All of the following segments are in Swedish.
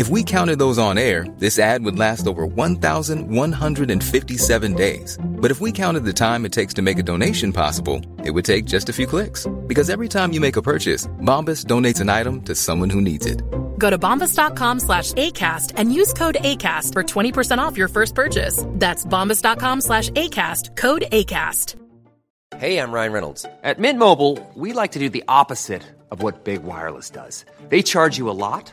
If we counted those on air, this ad would last over 1,157 days. But if we counted the time it takes to make a donation possible, it would take just a few clicks. Because every time you make a purchase, Bombas donates an item to someone who needs it. Go to bombas.com slash ACAST and use code ACAST for 20% off your first purchase. That's bombas.com slash ACAST, code ACAST. Hey, I'm Ryan Reynolds. At Mint Mobile, we like to do the opposite of what Big Wireless does. They charge you a lot,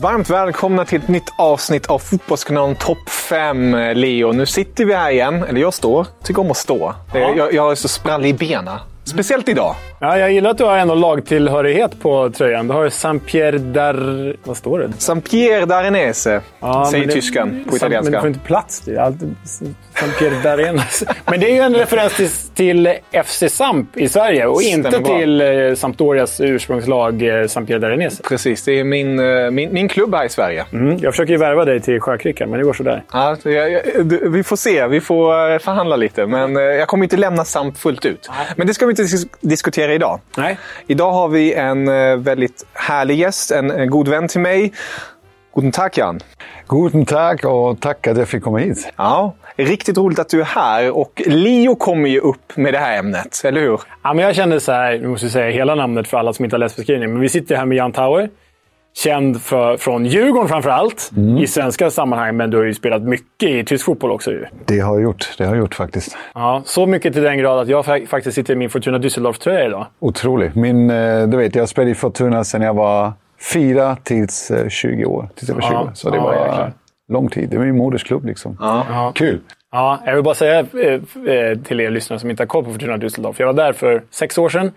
Varmt välkomna till ett nytt avsnitt av Fotbollskanalen Topp 5, Leo. Nu sitter vi här igen. Eller jag står. Tycker om att stå. Jag, jag är så sprallig i benen. Speciellt idag. Ja, jag gillar att du har ändå lagtillhörighet på tröjan. Du har ju Saint-Pierre Dar... Vad står det? Saint-Pierre Darenese, Ja, säger det- tyskan på italienska. Men du får inte plats. Det är alltid Saint-Pierre Darenese. Men det är ju en referens till, till FC Samp i Sverige och inte Stämmer bra. till eh, Sampdorias ursprungslag eh, Saint-Pierre Darenese. Precis, det är min, eh, min, min klubb här i Sverige. Mm, jag försöker ju värva dig till Sjökrickan, men det går sådär. Ja, så jag, jag, vi får se, vi får förhandla lite. Men jag kommer inte lämna Samp fullt ut. Men det ska vi inte dis- diskutera idag. Nej. Idag har vi en eh, väldigt härlig gäst, en, en god vän till mig. Guten Tag Jan. Guten Tag och tack att jag fick komma hit. Ja, riktigt roligt att du är här. Och Leo kommer ju upp med det här ämnet, eller hur? Ja, men jag kände så här, nu måste jag säga hela namnet för alla som inte har läst beskrivningen, men vi sitter här med Jan Tauer. Känd för, från Djurgården framför allt, Mm. i svenska sammanhang, men du har ju spelat mycket i tysk fotboll också. Ju. Det har jag gjort. Det har jag gjort faktiskt. Ja, så mycket till den grad att jag fa- faktiskt sitter i min Fortuna Düsseldorf-tröja idag. Otroligt. Min, eh, du vet, jag spelade i Fortuna sedan jag var fyra tills eh, 20 år. Tills jag var 20. Ja, Så det ja, var jäklar. lång tid. Det var min modersklubb liksom. Ja. Kul. Ja, jag vill bara säga eh, eh, till er lyssnare som inte har koll på Fortuna Düsseldorf. Jag var där för sex år sedan.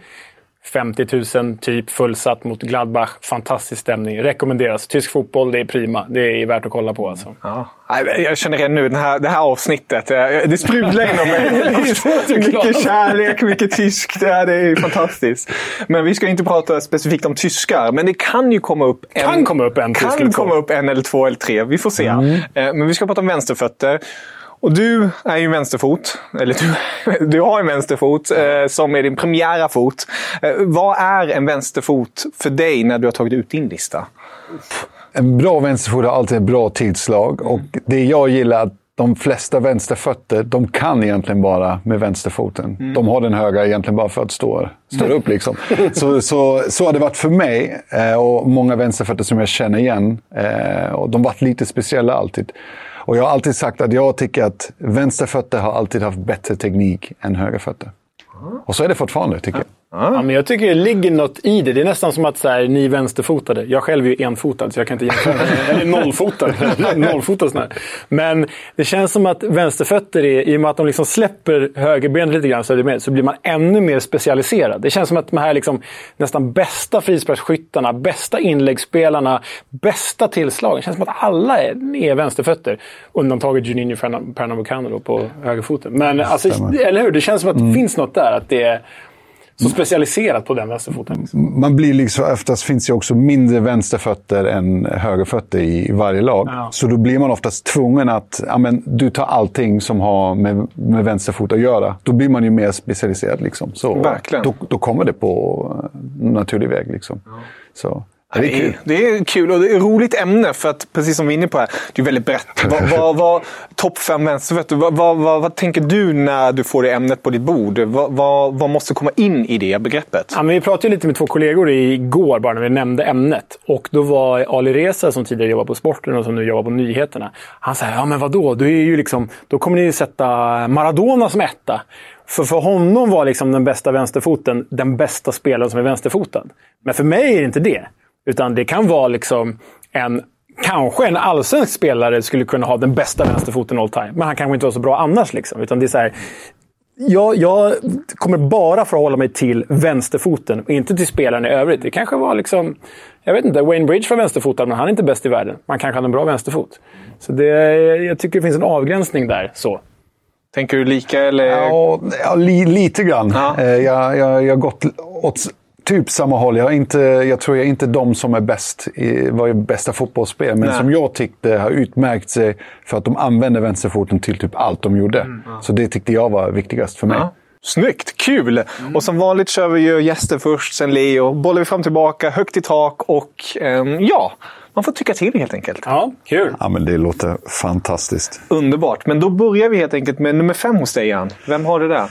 50 000 typ fullsatt mot Gladbach. Fantastisk stämning. Rekommenderas. Tysk fotboll, det är prima. Det är värt att kolla på alltså. Ja. Nej, Jag känner redan nu, det här, det här avsnittet, eh, det sprudlar inom mig. mycket kärlek, mycket tyskt. Det, här, det är fantastiskt. Men vi ska inte prata specifikt om tyskar, men det kan ju komma upp en, Kan komma upp en kan komma upp en eller två eller tre. Vi får se. Mm. Eh, Men vi ska prata om vänsterfötter. Och du är ju en vänsterfot. Eller du, du har en vänsterfot eh, som är din premiära fot. Eh, vad är en vänsterfot för dig när du har tagit ut din lista? En bra vänsterfot har alltid ett bra tidslag. Och det jag gillar är att de flesta vänsterfötter, de kan egentligen bara med vänsterfoten. De har den högra egentligen bara för att stå, stå upp. Liksom. Så, så, så har det varit för mig eh, och många vänsterfötter som jag känner igen. Eh, och de har varit lite speciella alltid. Och jag har alltid sagt att jag tycker att vänsterfötter har alltid haft bättre teknik än högerfötter. Och så är det fortfarande, tycker jag. Ja, men jag tycker det ligger något i det. Det är nästan som att så här, ni är vänsterfotade. Jag själv är ju enfotad, så jag kan inte jämföra. Eller nollfotad. nollfotad sån här. Men det känns som att vänsterfötter, är, i och med att de liksom släpper högerbenet lite grann så, det med, så blir man ännu mer specialiserad. Det känns som att de här liksom, nästan bästa frisparksskyttarna, bästa inläggsspelarna, bästa tillslagen. Det känns som att alla är, är vänsterfötter. Undantaget Juninho Pernam- Pernambucano på högerfoten. Men alltså, eller hur? Det känns som att det finns något där. Att det är, så specialiserat på den vänsterfoten. Man blir liksom, oftast finns det också mindre vänsterfötter än högerfötter i varje lag. Ja. Så då blir man oftast tvungen att ja, men, du tar allting som har med, med vänsterfot att göra. Då blir man ju mer specialiserad. Liksom. Så, Verkligen. Då, då kommer det på naturlig väg. Liksom. Så. Ja, det är kul. Det är kul och det är ett roligt ämne för att, precis som vi är inne på här, det är väldigt brett. Vad, vad, vad, Topp fem vänsterfötter, vad, vad, vad, vad tänker du när du får det ämnet på ditt bord? Vad, vad, vad måste komma in i det begreppet? Ja, men vi pratade lite med två kollegor igår bara när vi nämnde ämnet. Och då var Ali Reza, som tidigare jobbade på Sporten och som nu jobbar på Nyheterna. Han sa ja men vadå, du är ju liksom, då kommer ni ju sätta Maradona som etta. För för honom var liksom den bästa vänsterfoten den bästa spelaren som är vänsterfotad. Men för mig är det inte det. Utan det kan vara liksom en Kanske en allsvensk spelare skulle kunna ha den bästa vänsterfoten all time. Men han kanske inte var så bra annars. Liksom. Utan det är så här, jag, jag kommer bara förhålla mig till vänsterfoten och inte till spelaren i övrigt. Det kanske var liksom... Jag vet inte, Wayne Bridge var vänsterfotad, men han är inte bäst i världen. Man kanske hade en bra vänsterfot. Så det, jag tycker det finns en avgränsning där. så. Tänker du lika eller? Ja, ja li, lite grann. Ja. Eh, Jag, jag, jag har gått åt typ samma håll. Jag, är inte, jag tror jag är inte de som är bäst i, var bästa fotbollsspelare, men Nej. som jag tyckte har utmärkt sig för att de använde vänsterfoten till typ allt de gjorde. Så det tyckte jag var viktigast för mig. Ja. Snyggt! Kul! Och som vanligt kör vi ju gäster först, sen Leo. Bollar vi fram och tillbaka, högt i tak och ehm, ja, man får tycka till helt enkelt. Ja, kul. Ja, men det låter fantastiskt. Underbart! Men då börjar vi helt enkelt med nummer fem hos dig, Jan. Vem har du där?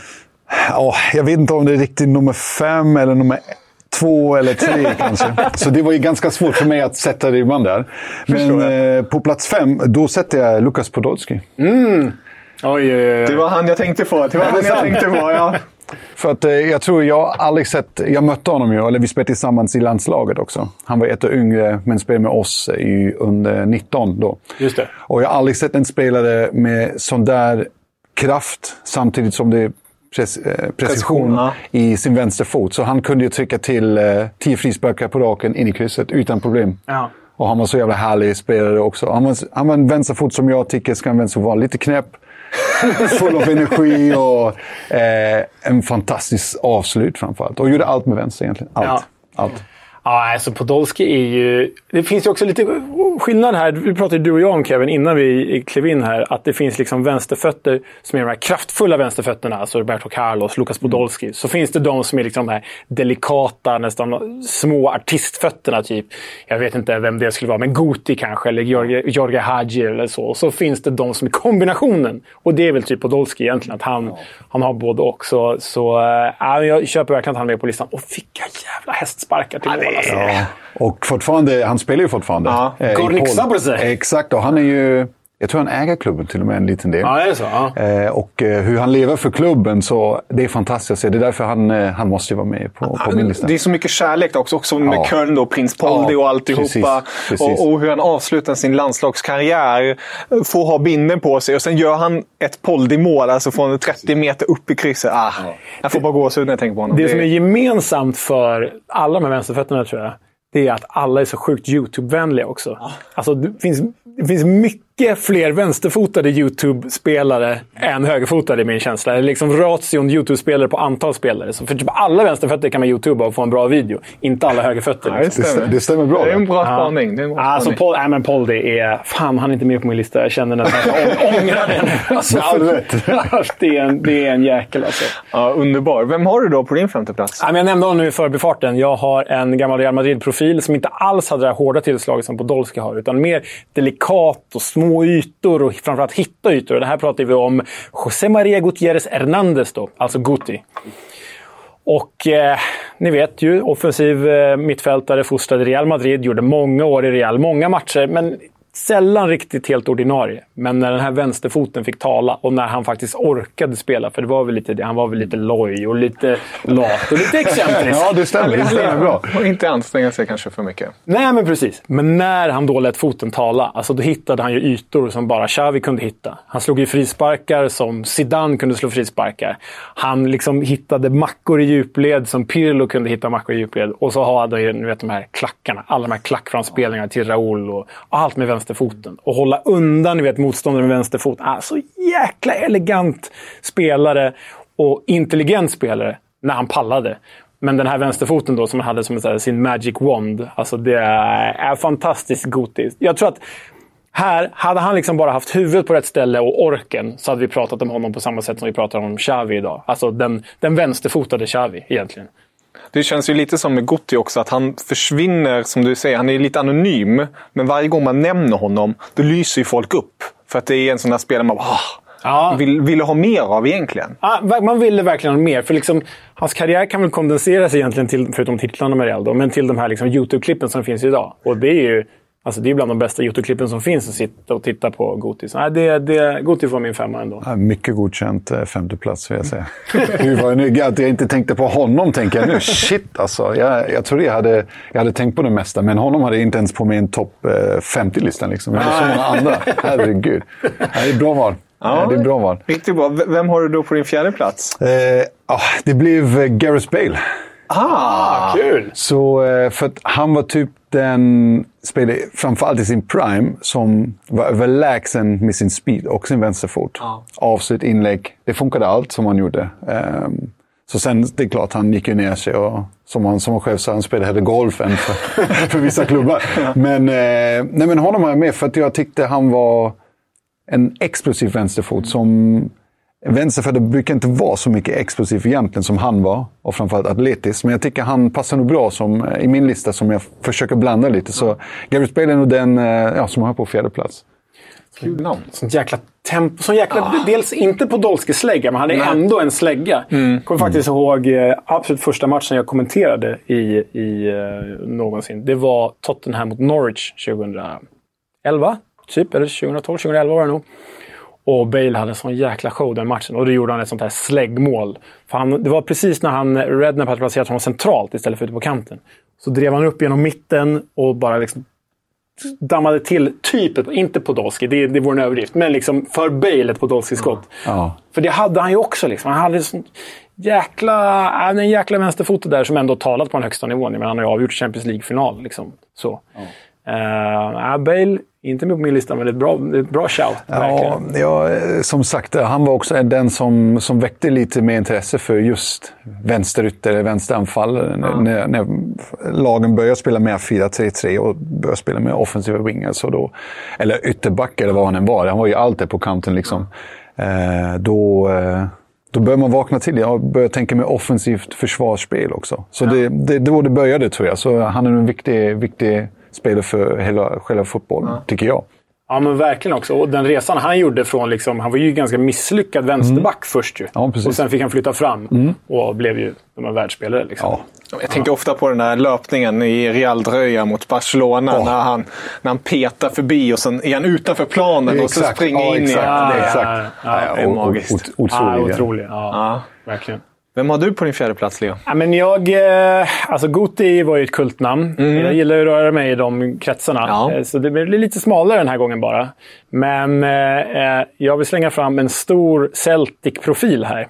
Ja, jag vet inte om det är riktigt nummer fem eller nummer två eller tre kanske. Så det var ju ganska svårt för mig att sätta ribban där. Men eh, på plats fem, då sätter jag Lukas Podolski. Oj, oj, oj. Det var han jag tänkte på. Det var han jag tänkte på, ja. För att eh, jag tror jag har aldrig sett... Jag mötte honom ju, eller vi spelade tillsammans i landslaget också. Han var ett år yngre, men spelade med oss i, under 19 då. Just det. Och jag har aldrig sett en spelare med sån där kraft samtidigt som det eh, precision ja. i sin vänsterfot. Så han kunde ju trycka till eh, tio frisparkar på raken in i krysset utan problem. Ja. Och han var så jävla härlig spelare också. Han var, han var en vänsterfot som jag tycker ska en vänsterfot vara. Lite knäpp, full av energi och eh, en fantastisk avslut framförallt. Och gjorde allt med vänster egentligen. Allt. Ja. allt. Ja, alltså Podolski är ju... Det finns ju också lite skillnad här. Vi pratade du och jag om Kevin innan vi klev in här. Att det finns liksom vänsterfötter som är de här kraftfulla vänsterfötterna. Alltså Roberto Carlos, Lucas Podolski. Så finns det de som är liksom de här delikata, nästan små artistfötterna. Typ. Jag vet inte vem det skulle vara, men Guti kanske. Eller Jorge, Hagi eller så. Och så finns det de som är kombinationen. Och det är väl typ Podolski egentligen. Att han, han har både och. Så, så äh, jag köper verkligen att han är med på listan. Och vilka jävla hästsparkar till Alltså. Ja. Och fortfarande, han spelar ju fortfarande. Ja. eh. Zabrze. Exakt, och han är ju... Jag tror han äger klubben till och med en liten del. Ja, det är så. Ja. Eh, och eh, hur han lever för klubben, så det är fantastiskt att se. Det är därför han, eh, han måste vara med på, på min lista. Det är så mycket kärlek också, också med Ja. Köln och prins Poldi Ja, och alltihopa. precis, precis. Och, och hur han avslutar sin landslagskarriär. Får ha binden på sig och sen gör han ett Poldi-mål, alltså från 30 meter upp i krysset. Ah, jag får bara gåshud när jag tänker på honom. Det som är gemensamt för alla de här vänsterfötterna tror jag, det är att alla är så sjukt YouTube-vänliga också. Alltså, det, finns, det finns mycket fler vänsterfotade YouTube-spelare än högerfotade i min känsla. Det är liksom ration YouTube-spelare på antal spelare. Så för typ alla vänsterfötter kan man YouTuba och få en bra video. Inte alla högerfötter. Ja, Liksom. det, stämmer. det stämmer bra, Det är en bra spaning. Alltså. Paul, nej, men Paul, det är... Fan, han är inte med på min lista. Jag känner nästan att jag ång- ångrar det nu. Alltså, det, är en, det är en jäkel alltså. Ja, underbar. Vem har du då på din femte plats? Ja, jag nämnde honom nu i förbifarten. Jag har en gammal Real Madrid-profil som inte alls hade det här hårda tillslaget som Podolski har. Utan mer delikat och små ytor och framförallt hitta ytor. Och det här pratar vi om José María Gutierrez Hernández, då, alltså Guti. Och eh, ni vet ju, offensiv eh, mittfältare, fostrad i Real Madrid, gjorde många år i Real, många matcher, men sällan riktigt helt ordinarie. Men när den här vänsterfoten fick tala och när han faktiskt orkade spela, för det var väl lite det, han var väl lite loj och lite lat och lite excentrisk. Ja, det stämmer. Det stämmer bra. Och inte anstränga sig kanske för mycket. Nej, men precis. Men när han då lät foten tala, alltså då hittade han ju ytor som bara Xavi kunde hitta. Han slog ju frisparkar som Zidane kunde slå frisparkar. Han liksom hittade mackor i djupled som Pirlo kunde hitta mackor i djupled. Och så hade han ju vet, de här klackarna. Alla de här klackframspelningarna till Raúl och, och allt med vänsterfoten. Och hålla undan ni vet, motståndaren med vänsterfoten. Ah, så jäkla elegant spelare och intelligent spelare. när han pallade. Men den här vänsterfoten då, som han hade som så här, sin magic wand. Alltså det är, är fantastiskt gotiskt. Jag tror att här, hade han liksom bara haft huvudet på rätt ställe och orken så hade vi pratat om honom på samma sätt som vi pratar om Xavi idag. Alltså den, den vänsterfotade Xavi egentligen. Det känns ju lite som med Gutti också, att han försvinner, som du säger, han är lite anonym. Men varje gång man nämner honom, då lyser ju folk upp. För att det är en sån där spelare man bara, ah, Ja. vill, vill ha mer av egentligen. Ja, man ville verkligen ha mer. För liksom, hans karriär kan väl kondenseras egentligen till, förutom titlarna med Real, då, men till de här liksom YouTube-klippen som finns idag. Och det är ju alltså det är bland de bästa YouTube-klippen som finns att sitta och titta på Goti. Så, nej, det, det, Goti får min femma ändå. Ja, Mycket godkänt eh, femte plats vill jag säga. Gud vad nu, att jag inte tänkte på honom tänker jag nu. Shit alltså. Jag, jag tror jag hade, jag hade tänkt på det mesta, men honom hade jag inte ens på min topp eh, 50-listan. Liksom. Jag hade så många andra. Herregud. Ja, det är bra val. Ja. Det är bra val. Riktigt bra. Vem har du då på din fjärde plats? Eh, ah, det blev eh, Gareth Bale. Ah! Kul! Så eh, för att han var typ den spelare, framförallt i sin prime, som var överlägsen med sin speed och sin vänsterfot. Ja. Avslut, inlägg. Det funkade allt som han gjorde. Ehm, så sen, det är klart, han gick ju ner sig och som han, som han själv sa, han spelade hellre golf än för, för vissa klubbar. Men, eh, nej, men honom har jag med för att jag tyckte han var en explosiv vänsterfot som... Vänsterfötter brukar inte vara så mycket explosiv egentligen som han var. Och framförallt atletisk. Men jag tycker han passar nog bra som, i min lista som jag försöker blanda lite. Så Gareth Bale är nog den eh, ja, som har på fjärde plats. Kul namn. Sånt jäkla tempo. Sån jäkla, Dels inte Podolski-slägga, men han är ändå en slägga. Jag kommer faktiskt ihåg eh, absolut första matchen jag kommenterade i, i eh, någonsin. Det var Tottenham mot Norwich 2011, typ. Eller 2012, 2011 var det nog. Och Bale hade en sån jäkla show den matchen. Och då gjorde han ett sånt här släggmål. För han, det var precis när han, Redknapp hade placerat honom centralt istället för ute på kanten. Så drev han upp genom mitten och bara liksom dammade till typ, inte Podolski, det, det vore en överdrift, men liksom för Bale ett Podolski-skott. Ja. För det hade han ju också. Liksom. Han hade sån jäkla, en jäkla vänsterfot där som ändå talat på den högsta nivån. Men han har ju avgjort Champions League-final. Liksom. Så. Eh, Bale, inte med på min lista, men det är ett bra, det är ett bra shout. Ja, ja, som sagt, han var också den som, som väckte lite mer intresse för just vänsterytter, vänsteranfallare. När, när, när lagen började spela mer 4-3-3 och började spela med offensiva wingers. Då, eller ytterback eller vad han än var. Han var ju alltid på kanten. Liksom. Eh, då, eh, då börjar man vakna till. Jag börjar tänka mer offensivt försvarsspel också. Så det, det, det var det började tror jag. Så han är en viktig, viktig spelare för hela, själva fotbollen, tycker jag. Ja, men verkligen också. Och den resan han gjorde från... Liksom, han var ju ganska misslyckad vänsterback först ju. Ja, precis. och sen fick han flytta fram och blev ju de här världsspelare. Liksom. Ja, Jag tänker ofta på den där löpningen i Real-dröja mot Barcelona. Ja. När, han, när han petar förbi och sen är han utanför planen och så Exakt. springer Ja, in exakt. igen. Ja, Det är- exakt. ja, det är magiskt. ot- Ja, Otrolig. otrolig. Ja, Ja. verkligen. Vem har du på din fjärde plats, Leo? Ja, men jag, eh, alltså Guti var ju ett kultnamn. Jag gillar ju att röra mig i de kretsarna. Ja. Eh, Så det blir lite smalare den här gången bara. Men eh, eh, jag vill slänga fram en stor Celtic-profil här.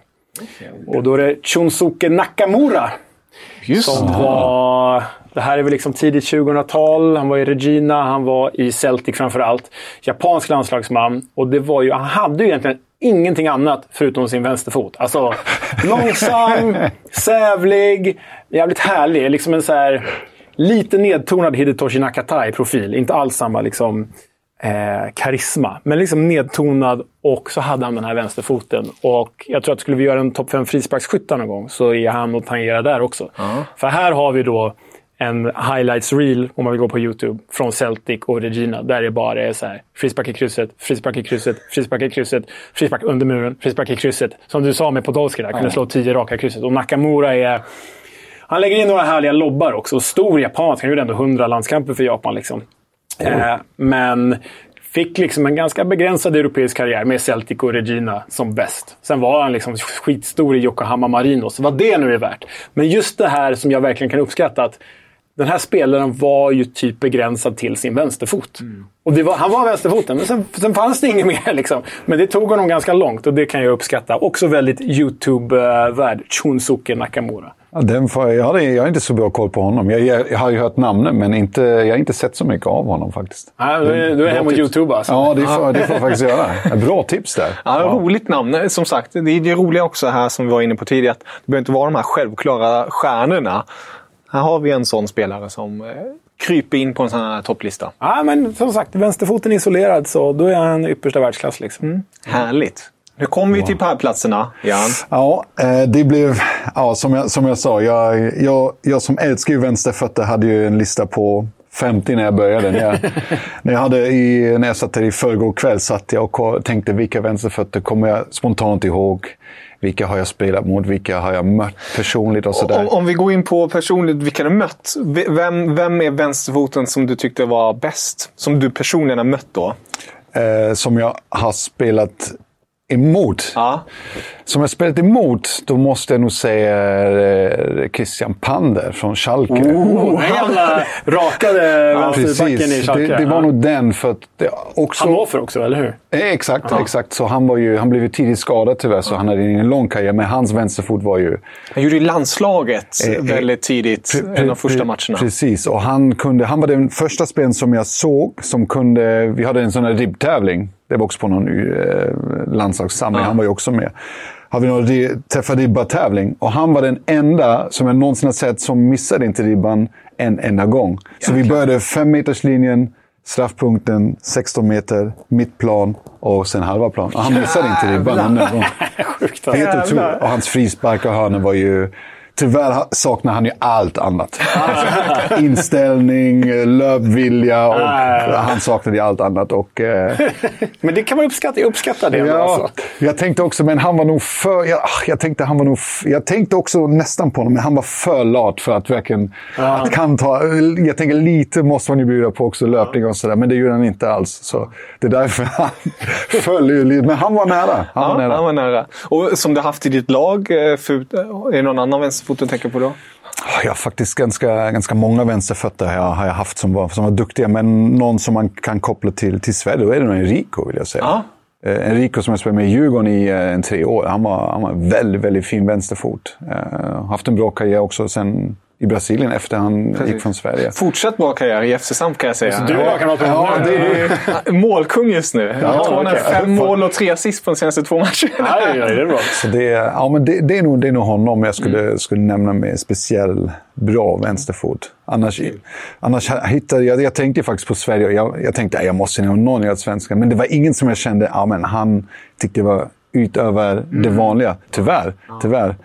Och då är det Chunsuke Nakamura. som var... Det här är väl liksom tidigt 2000-tal. Han var i Regina, han var i Celtic framför allt. Japansk landslagsman. Och det var ju, han hade ju egentligen ingenting annat förutom sin vänsterfot. Alltså långsam, sävlig, jävligt härlig. Liksom en så här lite nedtonad Hidetoshi Nakata i profil. Inte alls samma liksom, eh, karisma. Men liksom nedtonad och så hade han den här vänsterfoten. Och jag tror att skulle vi göra en topp 5 frisparksskyttar någon gång så är han och tangerar där också. För här har vi då en highlights reel, om man vill gå på YouTube, från Celtic och Regina. Där det bara är så här, frispark i krysset, frispark i krysset, frispark i krysset, frispark under muren, frispark i krysset. Som du sa med Podolski där, kunde slå tio raka krysset. Och Nakamura är... Han lägger in några härliga lobbar också. Stor japansk. Han gjorde ändå 100 landskamper för Japan. Liksom. Eh, men fick liksom en ganska begränsad europeisk karriär med Celtic och Regina som bäst. Sen var han liksom skitstor i Yokohama Marinos, vad det nu är värt. Men just det här som jag verkligen kan uppskatta, att den här spelaren var ju typ begränsad till sin vänsterfot. Och det var, han var vänsterfoten, men sen, sen fanns det inget mer. Liksom. Men det tog honom ganska långt och det kan jag uppskatta. Också väldigt YouTube-värd, Chunsuke Nakamura. Ja, den får, jag, hade, jag har inte så bra koll på honom. Jag, jag, jag har ju hört namnen, men inte, jag har inte sett så mycket av honom faktiskt. Ja, du, är- du är hemma och YouTube alltså? Ja, det får, det får jag faktiskt göra. Bra tips där. Ja, roligt namn. Som sagt, det är det roliga också här som vi var inne på tidigare. Att det behöver inte vara de här självklara stjärnorna. Här har vi en sån spelare som eh, kryper in på en sån här topplista. Ja, men som sagt, vänsterfoten isolerad så då är han yppersta världsklass. Liksom. Härligt. Nu kommer vi till pärlplatserna, Jan. Ja, eh, det blev... Ja, som, jag, som jag sa, jag, jag, jag som älskar ju vänsterfötter hade ju en lista på 50 när jag började. När jag, när jag, hade i, när jag satt där i förrgår kväll satt jag och tänkte vilka vänsterfötter kommer jag spontant ihåg? Vilka har jag spelat mot? Vilka har jag mött personligt och sådär. Om, om vi går in på personligt vilka du mött. Vem, vem är vänsterfoten som du tyckte var bäst? Som du personligen har mött då? eh, som jag har spelat emot. Ja. Som jag spelat emot, då måste jag nog säga eh, Christian Pander från Schalke. Oh, gamla rakade vänsterbacken i Schalke. Det, det var Ja. nog den för att det också... Hannover också, eller hur? Eh, Exakt, exakt. Så han, var ju, han blev ju tidigt skadad tyvärr, så han hade en lång karriär. Men hans vänsterfot var ju... Han gjorde ju landslaget Eh, eh, väldigt tidigt. Pre- en av första matcherna. Precis, och han, kunde, han var den första spelaren som jag såg som kunde... Vi hade en sån här ribbtävling. Det var också på någon eh, landslagssamling. Han var ju också med. Har vi någon ri- träffa ribba-tävling. Och han var den enda som jag någonsin har sett som missade inte ribban en enda gång. Så vi började fem meterslinjen, straffpunkten, 16 meter, mittplan och sen halva plan. Och han missade inte ribban en enda gång. Sjukt. Alltså. otroligt. Och hans frispark och hörnor var ju... Tyvärr saknar han ju allt annat. Inställning, löpvilja och Ah. han saknade ju allt annat. Och, eh, Men det kan man uppskatta. Jag uppskattar det. ja, Alltså. jag tänkte också, men han var nog för... Jag, ah, jag, tänkte, han var nog, jag tänkte också nästan på honom, men han var för lat för att verkligen... Att kan ta, jag tänker lite måste man ju bjuda på också, löpning och sådär. Men det gjorde han inte alls. Så det är därför han föll ju lite. Men han var nära. Han var Ja, nära. han var nära. Och som du haft i ditt lag, eh, för, är det någon annan vänsterfot du tänker på då? Jag har faktiskt ganska, ganska många vänsterfötter har jag, har jag haft som var, som var duktiga. Men någon som man kan koppla till, till Sverige, då är det nog Enrico vill jag säga. Ja. Eh, Enrico som jag spelade med i Djurgården i eh, en tre år. Han var, han var väldigt, väldigt fin vänsterfot. Eh, haft en bra karriär också sen i Brasilien efter han gick från Sverige. Fortsatt bra karriär i FC Samt kan jag säga. Du är lagkamrat med Ja, honom det är Målkung just nu. jag tror han har fem mål och tre assist på de senaste två matcherna. Ja, ja, det är bra. Så det, ja, men det, det, är nog, det är nog honom jag skulle, skulle nämna med speciell bra vänsterfot. Annars, annars hittade jag, jag tänkte faktiskt på Sverige och jag, jag tänkte att jag måste ha någon i svenska. Men det var ingen som jag kände, ja men han tyckte var utöver det vanliga. Tyvärr, tyvärr.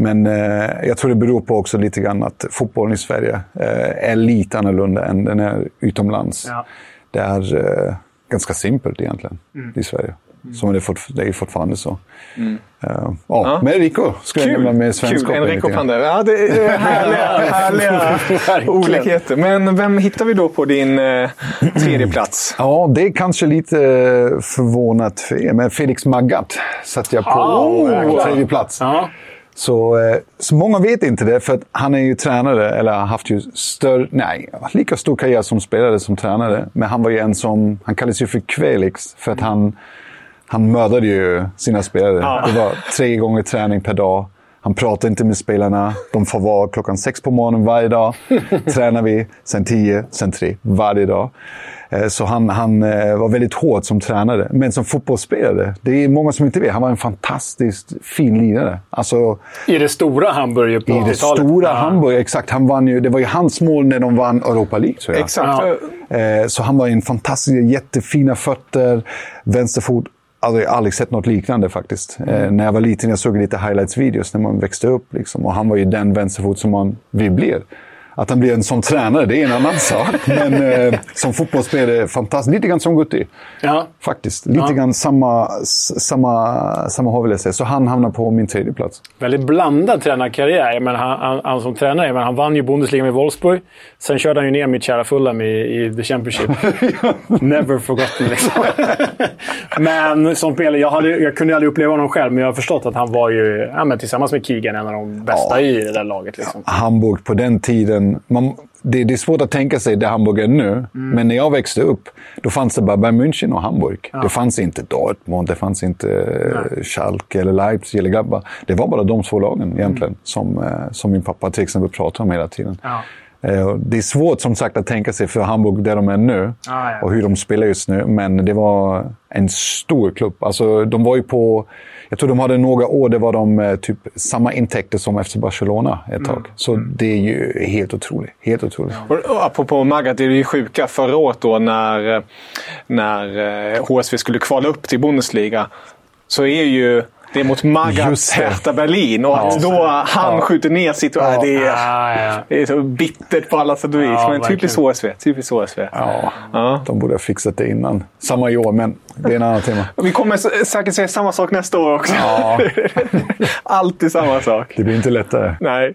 Men eh, jag tror det beror på också lite grann att fotbollen i Sverige eh, är lite annorlunda än den är utomlands. Ja. Det är eh, ganska simpelt egentligen i Sverige. Så det, är fort, det är ju fortfarande så. Eh, ja, Men Enrico skulle jag nämna med svensk Kul! Enrico lite grann. Pander. Ja, det är härliga, härliga olikheter. Men vem hittar vi då på din eh, tredje plats? Ja, det är kanske lite eh, förvånat för er, men Felix Magath satte jag på Oh, tredje plats. Ja. Så, eh, så många vet inte det, för att han är ju tränare, eller har haft ju större, nej, lika stor karriär som spelare som tränare. Men han var ju en som, han kallades ju för Kvelix, för att han, han mördade ju sina spelare. Det var tre gånger träning per dag. Han pratade inte med spelarna. De får vara klockan sex på morgonen varje dag. Tränar vi, sen tio, sen tre, varje dag. Eh, Så han, han eh, var väldigt hård som tränare. Men som fotbollsspelare, det är många som inte vet, han var en fantastiskt fin lirare. Alltså, I det stora Hamburg på i det 80-talet. stora Ja. Hamburg, exakt. Han vann ju, det var ju hans mål när de vann Europa League, tror jag. Exakt. Ja. Eh, Så han var en fantastisk, jättefina fötter, vänsterfot. Alltså, jag har aldrig sett något liknande faktiskt. Eh, när jag var liten jag såg lite highlights-videos när man växte upp. Liksom, och han var ju den vänsterfot som man vill bli. Att han blir en som tränare, det är en annan sak. Men eh, som fotbollsspelare, fantastiskt. Lite grann som Gutti. Ja. Faktiskt. Lite Ja. grann samma, samma, samma har vill jag säga. Så han hamnar på min tredje plats. Väldigt blandad tränarkarriär. Menar, han, han, han som tränare, menar, han vann ju Bundesliga med Wolfsburg. Sen körde han ju ner mitt kära Fulham i, i The Championship. Never forgotten liksom. men som spelare, jag, hade, jag kunde aldrig uppleva honom själv, men jag har förstått att han var ju, ja, men tillsammans med Keegan, en av de bästa i det där laget. Liksom. Hamburg på den tiden man, det, det är svårt att tänka sig det Hamburg är nu. Mm. Men när jag växte upp, då fanns det bara Bayern München och Hamburg. Det fanns inte Dortmund, det fanns inte eh, Schalke eller Leipzig eller Gladbach. Det var bara de två lagen egentligen, som, eh, som min pappa till exempel pratar om hela tiden. Ja. Eh, Det är svårt som sagt att tänka sig för Hamburg där de är nu Ja, ja. och hur de spelar just nu. Men det var en stor klubb. Alltså, de var ju på... Jag tror de hade några år, det var de eh, typ samma intäkter som efter Barcelona ett tag. Så det är ju helt otroligt. Helt otroligt. Och och apropå Magath, det är ju sjuka förra året då när, eh, när HSV skulle kvala upp till Bundesliga. Så är ju det är mot det. Hertha Berlin och att Ja. då han Ja. skjuter ner sitt... Det, är, Ja, ja. det är så bittert på alla sätt och vis. Ja, men typiskt. HSV. Typiskt HSV. Ja, Ja. de borde ha fixat det innan. Samma i år, men det är en annan tema. Vi kommer säkert säga samma sak nästa år också. Ja, Alltid samma sak. det blir inte lättare. Nej.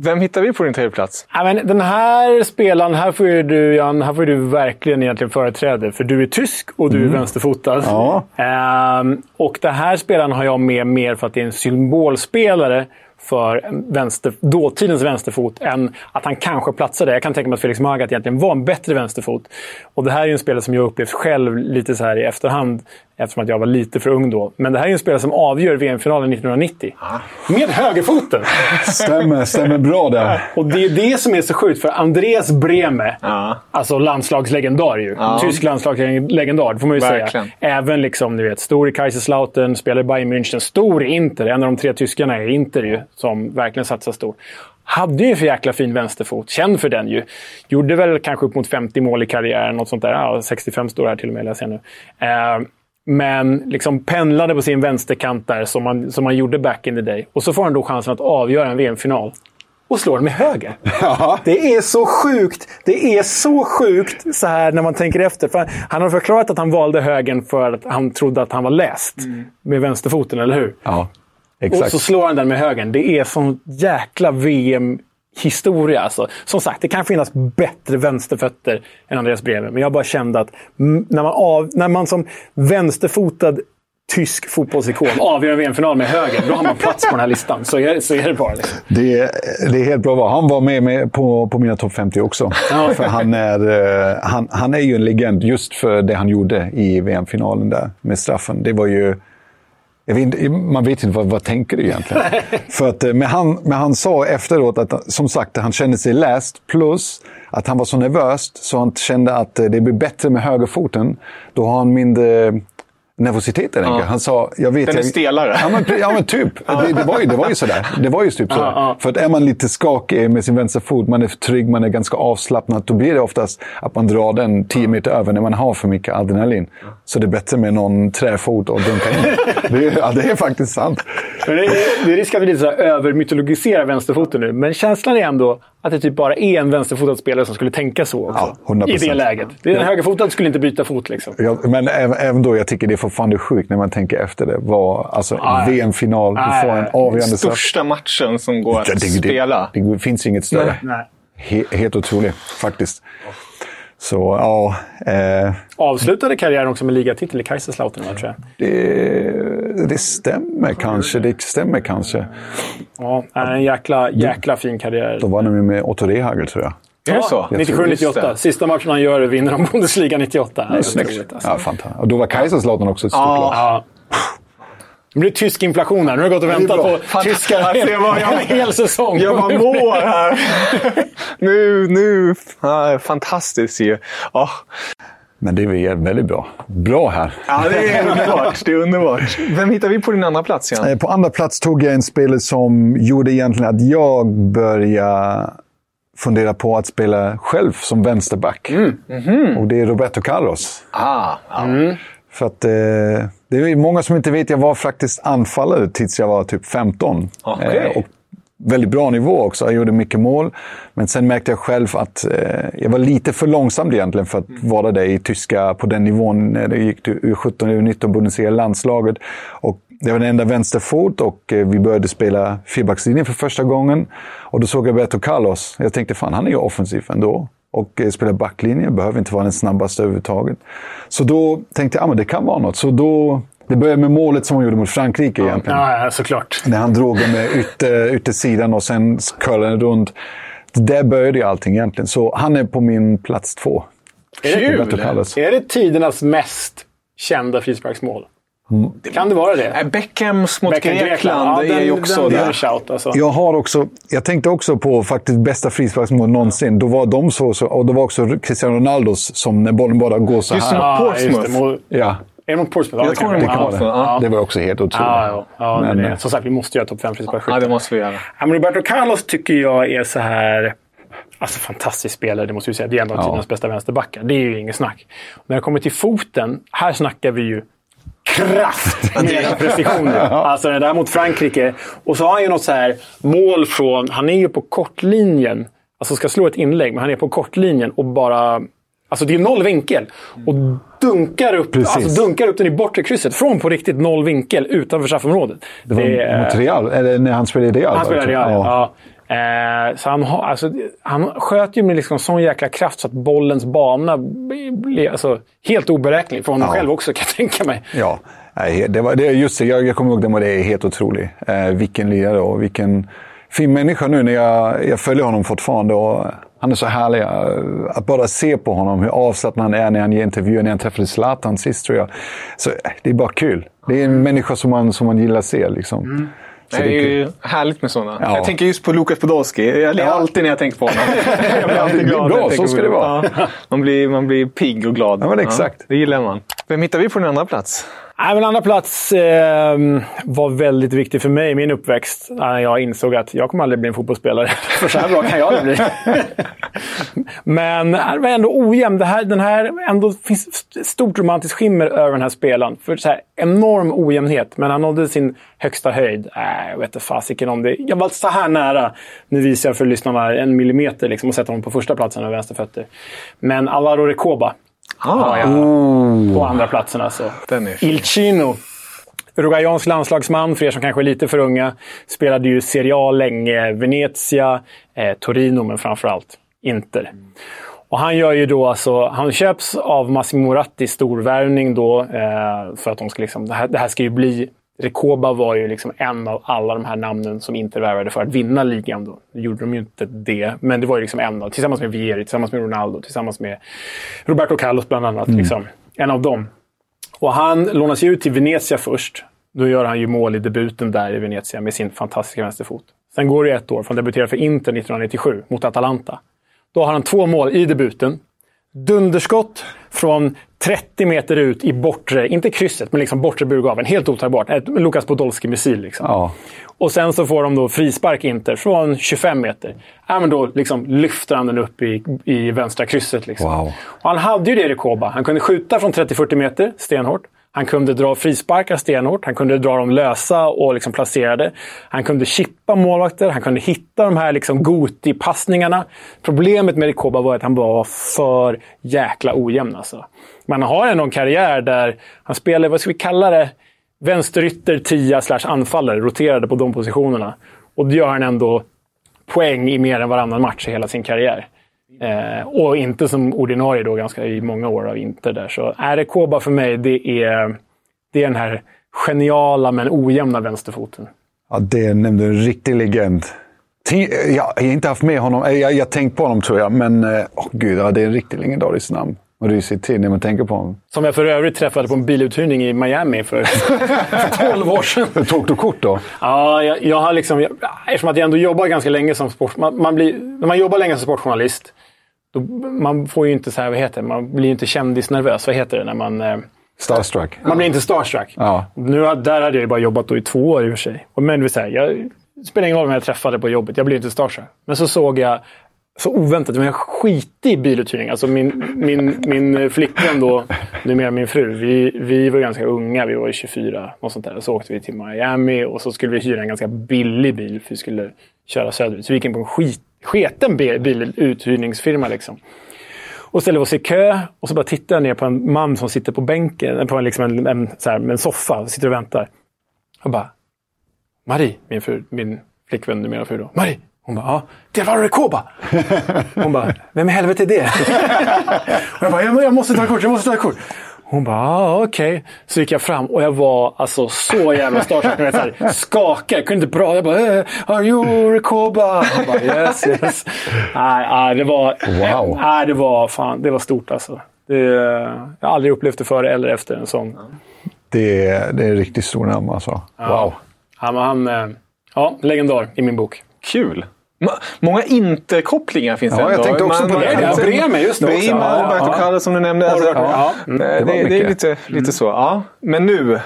Vem hittar vi på din tredje plats? Ja, men den här spelaren, här får ju du, Jan, här får du verkligen egentligen företräde. För du är tysk och du är vänsterfotad. Ja. Ehm, och den här spelaren har jag med mer för att det är en symbolspelare för vänster, dåtidens vänsterfot än att han kanske platsade. Jag kan tänka mig att Felix Magath egentligen var en bättre vänsterfot. Och det här är en spelare som jag upplevt själv lite så här i efterhand eftersom att jag var lite för ung då. Men det här är en spelare som avgör VM-finalen 1990. Med högerfoten! Stämmer, stämmer bra där. Och det är det som är så sjukt, för Andreas Brehme, Ja. alltså landslagslegendar ju. Ja. Tysk landslagslegendar, det får man ju Verkligen. säga. Även liksom, ni vet, stor i Kaiserslautern, spelar i Bayern München, stor i Inter. En av de tre tyskarna är Inter ju, som verkligen satsar stort. Hade ju en för jäkla fin vänsterfot. Känd för den ju. Gjorde väl kanske upp mot 50 mål i karriären. Något sånt där. Ja, 65 står här till och med, läser jag nu. Eh, men liksom pendlade på sin vänsterkant där, som man, som man gjorde back in the day. Och så får han då chansen att avgöra en VM-final. Och slår den med höger. Det är så sjukt! Det är så sjukt så här när man tänker efter. För han har förklarat att han valde högern för att han trodde att han var läst med vänsterfoten, eller hur? Ja, Och exakt. så slår han den med högern. Det är sån jäkla VM-historia. Alltså. Som sagt, det kan finnas bättre vänsterfötter än Andreas Brehme. Men jag bara kände att när man, av, när man som vänsterfotad tysk fotbollsikon avgör en VM-final med höger, då har man plats på den här listan. Så är, så är det bara. Liksom. Det, är- det är helt bra val. Han var med, med på, på mina topp 50 också. För han är, eh, han, han är ju en legend just för det han gjorde i VM-finalen där med straffen. Det var ju... Vet, man vet inte vad, vad tänker du egentligen. för att, eh, men, han, men han sa efteråt att som sagt, han kände sig läst. Plus att han var så nervös så han kände att eh, det blir bättre med högerfoten. Då har han mindre nervositet. Ja. Han sa, jag vet, Den är jag, stelare. Ja men, ja, men typ. Det, det, var ju, det var ju sådär. Det var ju typ så. Ja. För att är man lite skakig med sin vänsterfot, man är trygg, man är ganska avslappnad, då blir det oftast att man drar den 10 meter över när man har för mycket adrenalin. Så det är bättre med någon träfot och dunka in. Det är, ja, det är faktiskt sant. Men det, är, det är risk att vi lite övermytologiserar vänsterfoten nu, men känslan är ändå att det typ bara är en vänsterfotad spelare som skulle tänka så också. Ja, 100%. I det läget. Det är en högerfotad skulle inte byta fot liksom. Ja, men även, då, jag tycker det är fortfarande sjukt när man tänker efter det. Var, alltså, Nej. VM-final, du får en avgörande. Största matchen som går att Ja, det, spela. det, det finns inget större. Nej. He, helt otroligt, faktiskt. Så, ja. Eh, Avslutade karriären också med ligatitel i Kaiserslautern, tror jag. det, det stämmer kanske. Det stämmer kanske. Ja, en jäkla, jäkla fin karriär. Då var de ju med Otto Rehagel, tror jag. Är det så? 97-98. Sista matchen han gör vinner de Bundesliga 98. Det är otroligt, alltså. Ja, fantastiskt. Och då var Kaiserslautern också ett stort lag. Ja. Det blir tysk inflation här. Nu har jag gått och väntat på tyskar en, jag var- jag- en hel säsong. Jag bara mår här. nu, nu. Fantastiskt ju. Ja. Men det är väldigt bra. Bra här. ja, det är underbart. Det är underbart. Vem hittar vi på din andra plats igen? Eh, På andra plats tog jag en spelare som gjorde egentligen att jag började fundera på att spela själv som vänsterback. Och det är Roberto Carlos. Ah, ja. För att eh, det är många som inte vet, jag var faktiskt anfallare tills jag var typ 15. Okej. och väldigt bra nivå också. Jag gjorde mycket mål. Men sen märkte jag själv att eh, jag var lite för långsam egentligen för att vara där i tyska på den nivån när det gick till U17 U19 Bundesliga landslaget. Och det var den enda vänsterfot och eh, vi började spela fyrbackslinjen för första gången. Och då såg jag Roberto Carlos. Jag tänkte fan, han är ju offensiv ändå. Och eh, spelar backlinje, behöver inte vara den snabbaste överhuvudtaget. Så då tänkte jag, ah, men det kan vara något. Så då, det började med målet som han gjorde mot Frankrike egentligen. Ja, ja, såklart. När han drog med ytter, yttersidan och sen curlade runt. Där började ju allting egentligen. Så han är på min plats två. Carlos. Är det tidernas mest kända frisparksmål? Kan det vara det? Äh, Beckhams mot Beckham, Grekland Ja, är ju också den, den shout alltså. Jag, har också, jag tänkte också på faktiskt bästa frisparksmål någonsin. Då var de så, så och det var också Cristiano Ronaldos som när bollen bara går så Just här. det. Just Portsmouth. det. Mål- Ja, Är det mot Portsmouth? Ja, Jag tror kan det vara. var Ja. Portsmouth, ja. det var också helt otroligt. Ja, ja, ja men, Men, det, eh, som sagt, vi måste göra topp 5 frisparksskyttar. Ja, det måste vi göra. Men Roberto Carlos tycker jag är så här... Alltså fantastisk spelare, det måste vi säga. Det är en av Ja. tidernas bästa vänsterbackar. Det är ju inget snack. När det kommer till foten, här snackar vi ju kraft än precision. Alltså det där mot Frankrike. Och så har han ju något så här mål från... Han är ju på kortlinjen. Alltså ska slå ett inlägg, men han är på kortlinjen och bara... Alltså det är noll vinkel. Och dunkar upp, Precis. alltså dunkar upp den i bortre krysset. Från på riktigt noll vinkel utanför straffområdet. Det var är- mot Real, eller när han spelade i Real. han det, spelade tror Real, jag. ja. Eh, så han, alltså, han sköt ju med liksom sån jäkla kraft så att bollens bana blev alltså, helt oberäknelig. För honom Ja. själv också kan jag tänka mig. Ja, det var, det, just det, jag, jag kommer ihåg det, men det är helt otroligt. Eh, vilken lirare och vilken fin människa nu när jag, jag följer honom fortfarande. Och han är så härlig. eh, Att bara se på honom, hur avslappnad han är när han ger intervjuer. När han träffade Zlatan sist tror jag. Så, eh, det är bara kul. Det är en människa som man, som man gillar att se. Liksom. Så Det är det ju härligt med sådana. Ja. Jag tänker just på Lukas Podolski. Jag ler alltid när jag tänker på honom. jag blir alltid glad. bra, så ska på det vara. Ja. Man, blir, man blir pigg och glad. Ja, men exakt. det gillar man. Vem hittar vi på din andra plats? Nej, men andra plats eh, var väldigt viktig för mig i min uppväxt. När jag insåg att jag kommer aldrig bli en fotbollsspelare. För så här bra kan jag aldrig bli. men det var ändå ojämn. Det här, den här ändå finns st- stort romantiskt skimmer över den här spelaren. För så här, enorm ojämnhet. Men han nådde sin högsta höjd. Äh, jag vet inte fasiken om det. Jag var så här nära. Nu visar jag för lyssnarna en millimeter liksom, och sätter honom på första platsen med vänsterfötter. Men Alvaro Recoba har jag på andra platsen. Alltså. Den är fin. Il Chino. Uruguayansk landslagsman, för er som kanske är lite för unga. Spelade ju Serie A länge, Venezia, eh, Torino, men framförallt Inter. Och han gör ju då alltså, han köps av Massimo Moratti, storvärvning då, eh, för att de ska liksom, det här, det här ska ju bli Recoba var ju liksom en av alla de här namnen som Inter värvade för att vinna ligan. Då. Nu gjorde de ju inte det, men det var ju liksom en av, tillsammans med Vieri, tillsammans med Ronaldo, tillsammans med Roberto Carlos bland annat. Liksom, en av dem. Och han lånas ju ut till Venezia först. Då gör han ju mål i debuten där i Venezia med sin fantastiska vänsterfot. Sen går det ett år, för han debuterar för Inter 1997 mot Atalanta. Då har han två mål i debuten. Dunderskott från 30 meter ut i bortre, inte krysset, men liksom bortre burgaveln. Helt otagbart. Ett Lukas Podolski-missil. Liksom. Ja. Och sen så får de då frispark Inter från 25 meter. Ja, men då liksom lyfter han den upp i, i vänstra krysset. Liksom. Wow. Och han hade ju det i Recoba. Han kunde skjuta från 30-40 meter, stenhårt. Han kunde dra frisparkar stenhårt, han kunde dra dem lösa och liksom placerade. Han kunde chippa målvakter, han kunde hitta de här liksom Goti-passningarna. Problemet med Rikoba var att han var för jäkla ojämn. Alltså. Man har ändå en karriär där han spelade, vad ska vi kalla det, vänsterytter, tia slash anfallare. Roterade på de positionerna. Och då gör han ändå poäng i mer än varannan match i hela sin karriär. Eh, och inte som ordinarie då ganska i många år av Inter där. Så Rekoba för mig, det är, det är den här geniala men ojämna vänsterfoten. Ja, det är en, riktig legend. Jag har inte haft med honom. Jag har tänkt på honom tror jag, men oh, gud, ja, det är en riktigt legendarisk namn. Och rysigt till när man tänker på honom. Som jag för övrigt träffade på en biluthyrning i Miami för, för 12 år sedan. Tog du kort då? Ja, jag, jag har liksom... Jag, eftersom att jag ändå jobbar ganska länge som sport... Man, man blir, när man jobbar länge som sportjournalist, då, man får ju inte så här, vad heter det? Man blir ju inte kändisnervös. Vad heter det när man... Eh, Starstruck. man blir inte starstruck. Ja. Nu, där hade jag ju bara jobbat i två år i och för sig. Men vill säga, jag, det spelar ingen roll vem jag träffade på jobbet, jag blev inte starstruck. Men så såg jag, så oväntat, men jag skiter i biluthyrning. Alltså min, min, min flickvän då, numera min fru, vi, vi var ganska unga, vi var 24, och sånt där. Så åkte vi till Miami och så skulle vi hyra en ganska billig bil för vi skulle köra söderut. Så vi gick in på en skit, sketen biluthyrningsfirma liksom. Och ställer oss i kö och så bara tittar jag ner på en man som sitter på bänken, på en, liksom en, en, så här, en soffa, och sitter och väntar. Och bara, Marie, min, fru, min flickvän numera fru då. Marie! Hon bara, ja, det var Rekoba! Hon bara, vem i helvete är det? och jag bara, jag, jag måste ta kort, jag måste ta kort. Hon bara, ah, okej. Så gick jag fram och jag var alltså så jävla starstruck. Jag så skakade, jag kunde inte prata. Jag bara, eh, are you Rekoba? Hon bara, yes, yes. Nej, nej, det var... Wow. Nej, det var fan, det var stort alltså. Det, jag har aldrig upplevt det före eller efter en sån. Det är, det är en riktigt stor namn alltså. Wow. Han, var- han, eh, ja, legendar i min bok. Kul! Många interkopplingar finns det Ja, jag tänkte också på det. Ja, Bremer, just det Ja, Roberto ja. Carlos som du nämnde. Alltså, ja. det, det det, var det är lite, lite så. Ja. Men nu,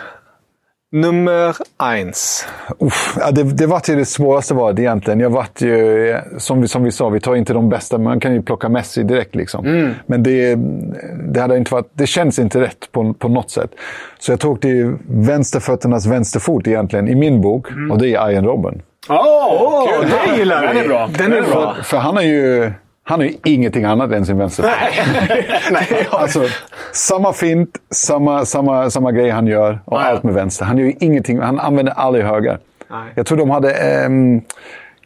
nummer eins. Uff, ja, det, det var till det svåraste valet egentligen. Jag vart ju, som vi, som vi sa, vi tar inte de bästa. Man kan ju plocka Messi direkt. Liksom. Men det, det, hade inte varit, det känns inte rätt på, på något sätt. Så jag tog till vänsterfötternas vänsterfot egentligen i min bok. Och det är Ian Robben. Åh, kul! det gillar vi. Den är bra. Den är bra. För han har ju... Han har ju ingenting annat än sin vänsterfot. alltså, samma fint, samma, samma, samma grej han gör och Nej. allt med vänster. Han, gör ju ingenting, han använder aldrig höger. Nej. Jag tror de hade... ehm,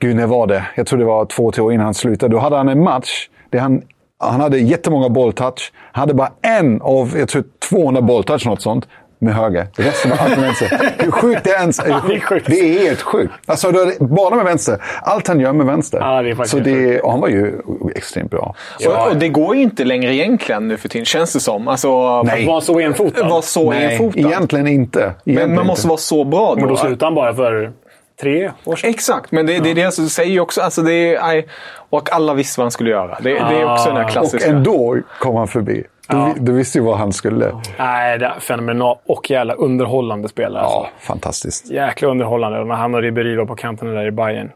gud, när var det? Jag tror det var två, tre år innan han slutade. Då hade han en match där han, han hade jättemånga bolltouch. Han hade bara en av, jag tror 200 bolltouch, något sånt. Med höger. Resten var allt med vänster. Hur sjukt det är ens. det är sjukt. Det är helt sjukt. Alltså, det bara med vänster. Allt han gör med vänster. Ja, det är Så det, och han var ju extremt bra. Och, och det går ju inte längre egentligen nu för tiden, känns det som. Alltså, Nej. Var så enfotad. Var så Nej, enfotad. egentligen inte. Egentligen Men man måste inte. vara så bra då. Men då slutade han bara för tre år sedan. Exakt, men det, det är det som säger också. Alltså det är, och alla visste vad han skulle göra. Det, det är också den här Och klassiska. ändå kom han förbi. Du, du visste ju vad han skulle. Nej, det är fenomenal och jävla underhållande spelare. Ja, Alltså. fantastiskt. Jäkla underhållande. Och när han och Ribéry var på kanten där i Bayern.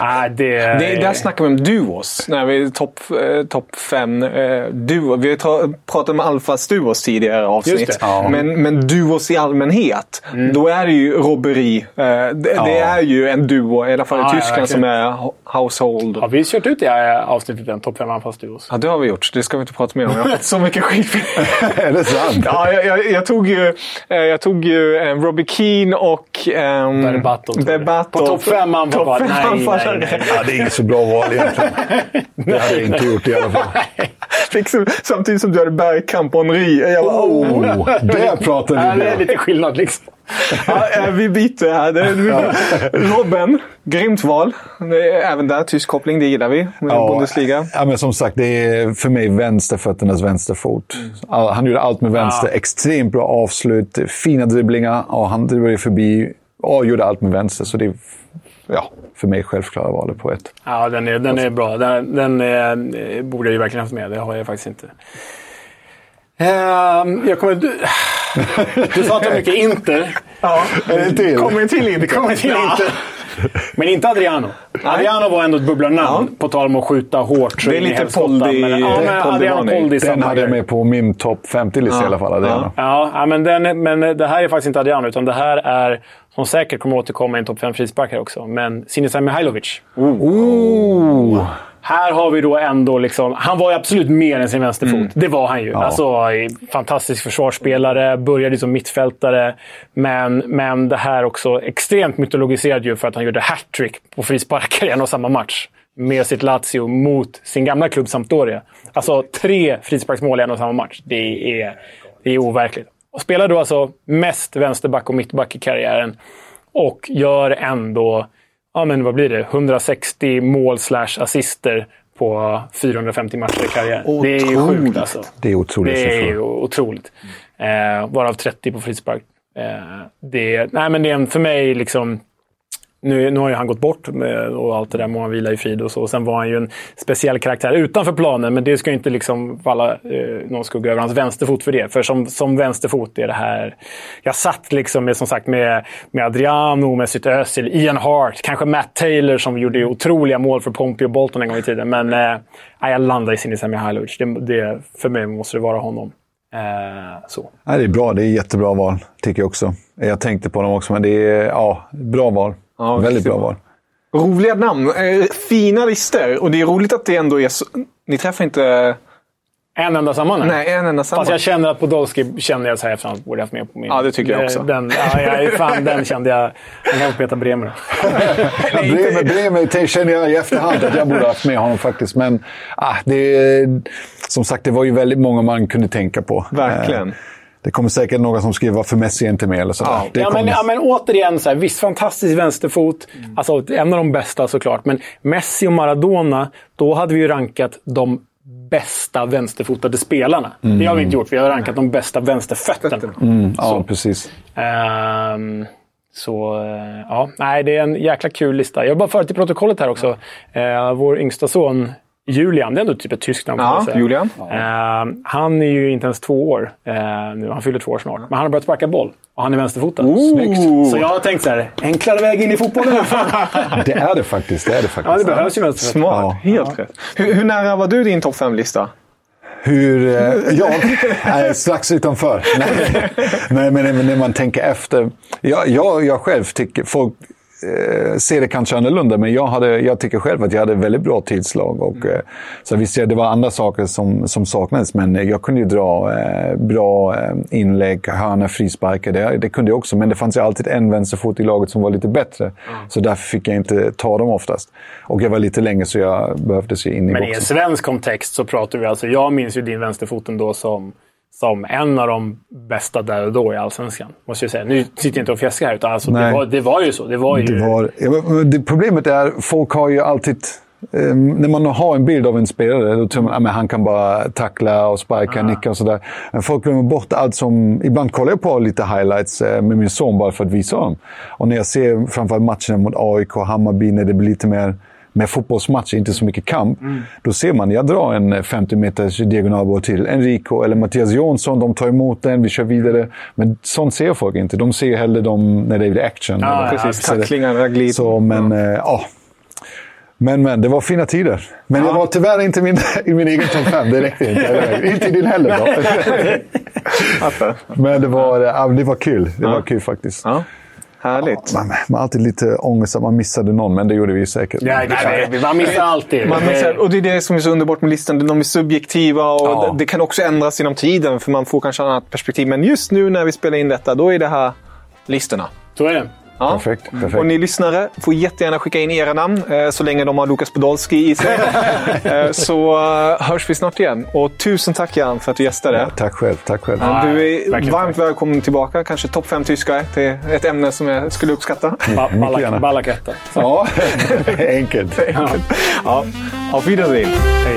Nej, det... Det, där snackar vi om duos. När vi är topp eh, top fem eh, duo. Vi har ta- pratat om Alfas duos tidigare avsnitt. Ja. Men, men duos i allmänhet. Då är det ju robberi. Eh, det, det är ju en duo, i alla fall i Ja, ja, Tyskland, som är ho- household. Har vi kört ut det avsnittet än? Topp 5 anfallsduos? Ja, det har vi gjort. Det ska vi inte prata mer om. Jag har fått så mycket skit är det sant? Ja, jag, jag, jag tog ju, eh, jag tog ju eh, Robbie Keane och... Um, Berbatov, jag. Berbatov. På topp fem anfall. Topp fem Nej, nej. Ja, det är inget så bra val egentligen. Det hade jag inte gjort i alla fall. Liksom, samtidigt som du hade Bergkamp och Henry. Jag bara, oh. Oh, där pratar Ja, vi det är lite skillnad liksom. Ja, eh, vi byter här. Det, det, Robben, grymt val. Det Även där, tysk koppling, det gillar vi. Med Bundesliga. Ja, men som sagt, det är för mig vänsterfötternas vänsterfot. Han gjorde allt med vänster. Extremt bra avslut, fina dribblingar och han dribblade förbi och gjorde allt med vänster. Så det är ja, för mig självklara valet på ett. Ja, den är, den är bra. Den, den är, borde jag ju verkligen haft med. Det har jag faktiskt inte. Ehm, jag kommer... Du, du sa att det var mycket Inter. Ja, En till. kommer till Det inte. kommer till Ja. Inter. Men inte Adriano. Adriano var ändå ett bubblarnamn, på tal om att skjuta hårt. Det är lite Poldi- men- Ja, det är men Poldi. Poldi Den hade jag med på min topp 50-lista i alla fall. Adriano. Ja, ja, men, den, men det här är faktiskt inte Adriano, utan det här är, som säkert kommer återkomma i en topp 5 frisparkare också, men Sinisa Mihailovic. Oh. Här har vi då ändå liksom... Han var ju absolut mer än sin vänsterfot. Mm. Det var han ju. Alltså, fantastisk försvarsspelare, började som mittfältare. Men, men det här också extremt mytologiserad ju för att han gjorde hattrick på frisparkar i en och samma match. Med sitt Lazio mot sin gamla klubb Sampdoria. Alltså tre frisparksmål i en och samma match. Det är, det är overkligt. Och spelar då alltså mest vänsterback och mittback i karriären. Och gör ändå ja, men vad blir det? 160 mål slash assister på 450 matcher i karriären. Det är ju sjukt alltså. Det är otroligt. Det är otroligt. Eh, varav 30 på frispark. Eh, det, nej, men det är en, för mig liksom... Nu, nu har ju han gått bort med, och allt det där, må han vila i frid och så. Och sen var han ju en speciell karaktär utanför planen, men det ska ju inte liksom falla eh, någon skugga över hans vänsterfot för det. För som, som vänsterfot är det här... Jag satt liksom med, som sagt, med, med Adriano, Mesut Özil, Ian Hart, kanske Matt Taylor som gjorde otroliga mål för Pompey och Bolton en gång i tiden. Men eh, jag landade i Sinisa Mihailovic. Det, det, för mig måste det vara honom. Eh, så. Nej, det är bra. Det är jättebra val, tycker jag också. Jag tänkte på dem också, men det är ja, bra val. Ja, Väldigt bra val. Roliga namn. Eh, fina listor. Och det är roligt att det ändå är så... Ni träffar inte... En enda samman? här. Nej, en enda samma. Fast jag känner att Podolski känner jag så här efterhand borde jag haft med på min. Ja, det tycker jag också. Den, ja, jag, fan, den kände jag. Den kan Peter Bremer. Bremer, Bremer känner jag i efterhand att jag borde ha haft med honom faktiskt. Men ah, det, som sagt, det var ju väldigt många man kunde tänka på. Verkligen. Eh, Det kommer säkert några som skriver varför Messi är inte med eller sådär. Ja. Ja men, ja, men återigen, så här, visst fantastisk vänsterfot. Alltså, en av de bästa såklart. Men Messi och Maradona, då hade vi ju rankat de bästa vänsterfotade spelarna. Det har vi inte gjort. Vi har rankat de bästa vänsterfötterna. Mm, ja, precis. Ehm, så eh, ja, nej, det är en jäkla kul lista. Jag vill bara föra till protokollet här också. Uh, vår yngsta son Julian, det är ändå typ ett tyskt namn. Ja. Julian. Ehm, han är ju inte ens två år eh, nu. Han fyller två år snart. Men han har börjat sparka boll. Och han är vänsterfotad. Snyggt. Så jag har tänkt så här, enklare väg in i fotbollen. Det är det faktiskt. Det är det faktiskt. ja, det behövs ju vänsterfötter. Smart. Helt rätt. Hur, hur nära var du din topp 5-lista? Hur eh, jag... Nej, strax utanför. Nej, Nej, men när man tänker efter. Jag, jag, jag själv tycker... Folk eh, ser det kanske annorlunda, men jag, hade, jag tycker själv att jag hade väldigt bra tidslag. Och, eh, så visst, det var andra saker som, som saknades, men jag kunde ju dra eh, bra eh, inlägg, hörna, frisparkar. Det, det kunde jag också, men det fanns ju alltid en vänsterfot i laget som var lite bättre. Så därför fick jag inte ta dem oftast. Och jag var lite längre, så jag behövde se in i Men i en boxen. svensk kontext så pratar vi alltså... Jag minns ju din vänsterfot ändå som, som en av de bästa där och då i Allsvenskan. Måste jag säga. Nu sitter jag inte och fjäskar här, utan alltså, det, var, det var ju så. Det var ju... Det var, ja, det, problemet är folk har ju alltid... Eh, när man har en bild av en spelare, då tror man att han kan bara tackla och sparka, nicka och sådär. Men folk glömmer bort allt som... Ibland kollar jag på lite highlights eh, med min son bara för att visa dem. Och när jag ser framförallt matcherna mot AIK och Hammarby, när det blir lite mer med fotbollsmatcher, inte så mycket kamp. Då ser man, jag drar en 50 meters diagonalboll till Enrico eller Mattias Jonsson. De tar emot den, vi kör vidare. Men sånt ser folk inte. De ser hellre dem när det är action. Ja, Eller- Precis. så det- Tacklingar, glid. så, men, ja. ja. Men, men, det var fina tider. Men jag var tyvärr inte i min, i min egen topp fem. Det räckte inte. inte i din heller då. Men det var, ja, det var kul. Det var kul faktiskt. Ja. Härligt. Man, man har alltid lite ångest att man missade någon, men det gjorde vi säkert. Ja, det, det, man missar alltid. Man, missar- och det är det som är så underbart med listan. De är subjektiva och Ja. det, det kan också ändras genom tiden för man får kanske ett annat perspektiv. Men just nu när vi spelar in detta, då är det här listorna. Så är det. Ja. Perfekt. perfekt. Och ni lyssnare får jättegärna skicka in era namn eh, så länge de har Lukas Podolski i sig. eh, så eh, hörs vi snart igen. Och tusen tack Jan för att du gästade. Tack själv. Tack själv. Ja, du är verkligen varmt välkommen tillbaka. Kanske topp fem tyskar. Det är ett ämne som jag skulle uppskatta. Ba- Mycket Ballack- gärna. Ballacketta. Ja, enkelt. Ja, auf Wiedersehen. Hej.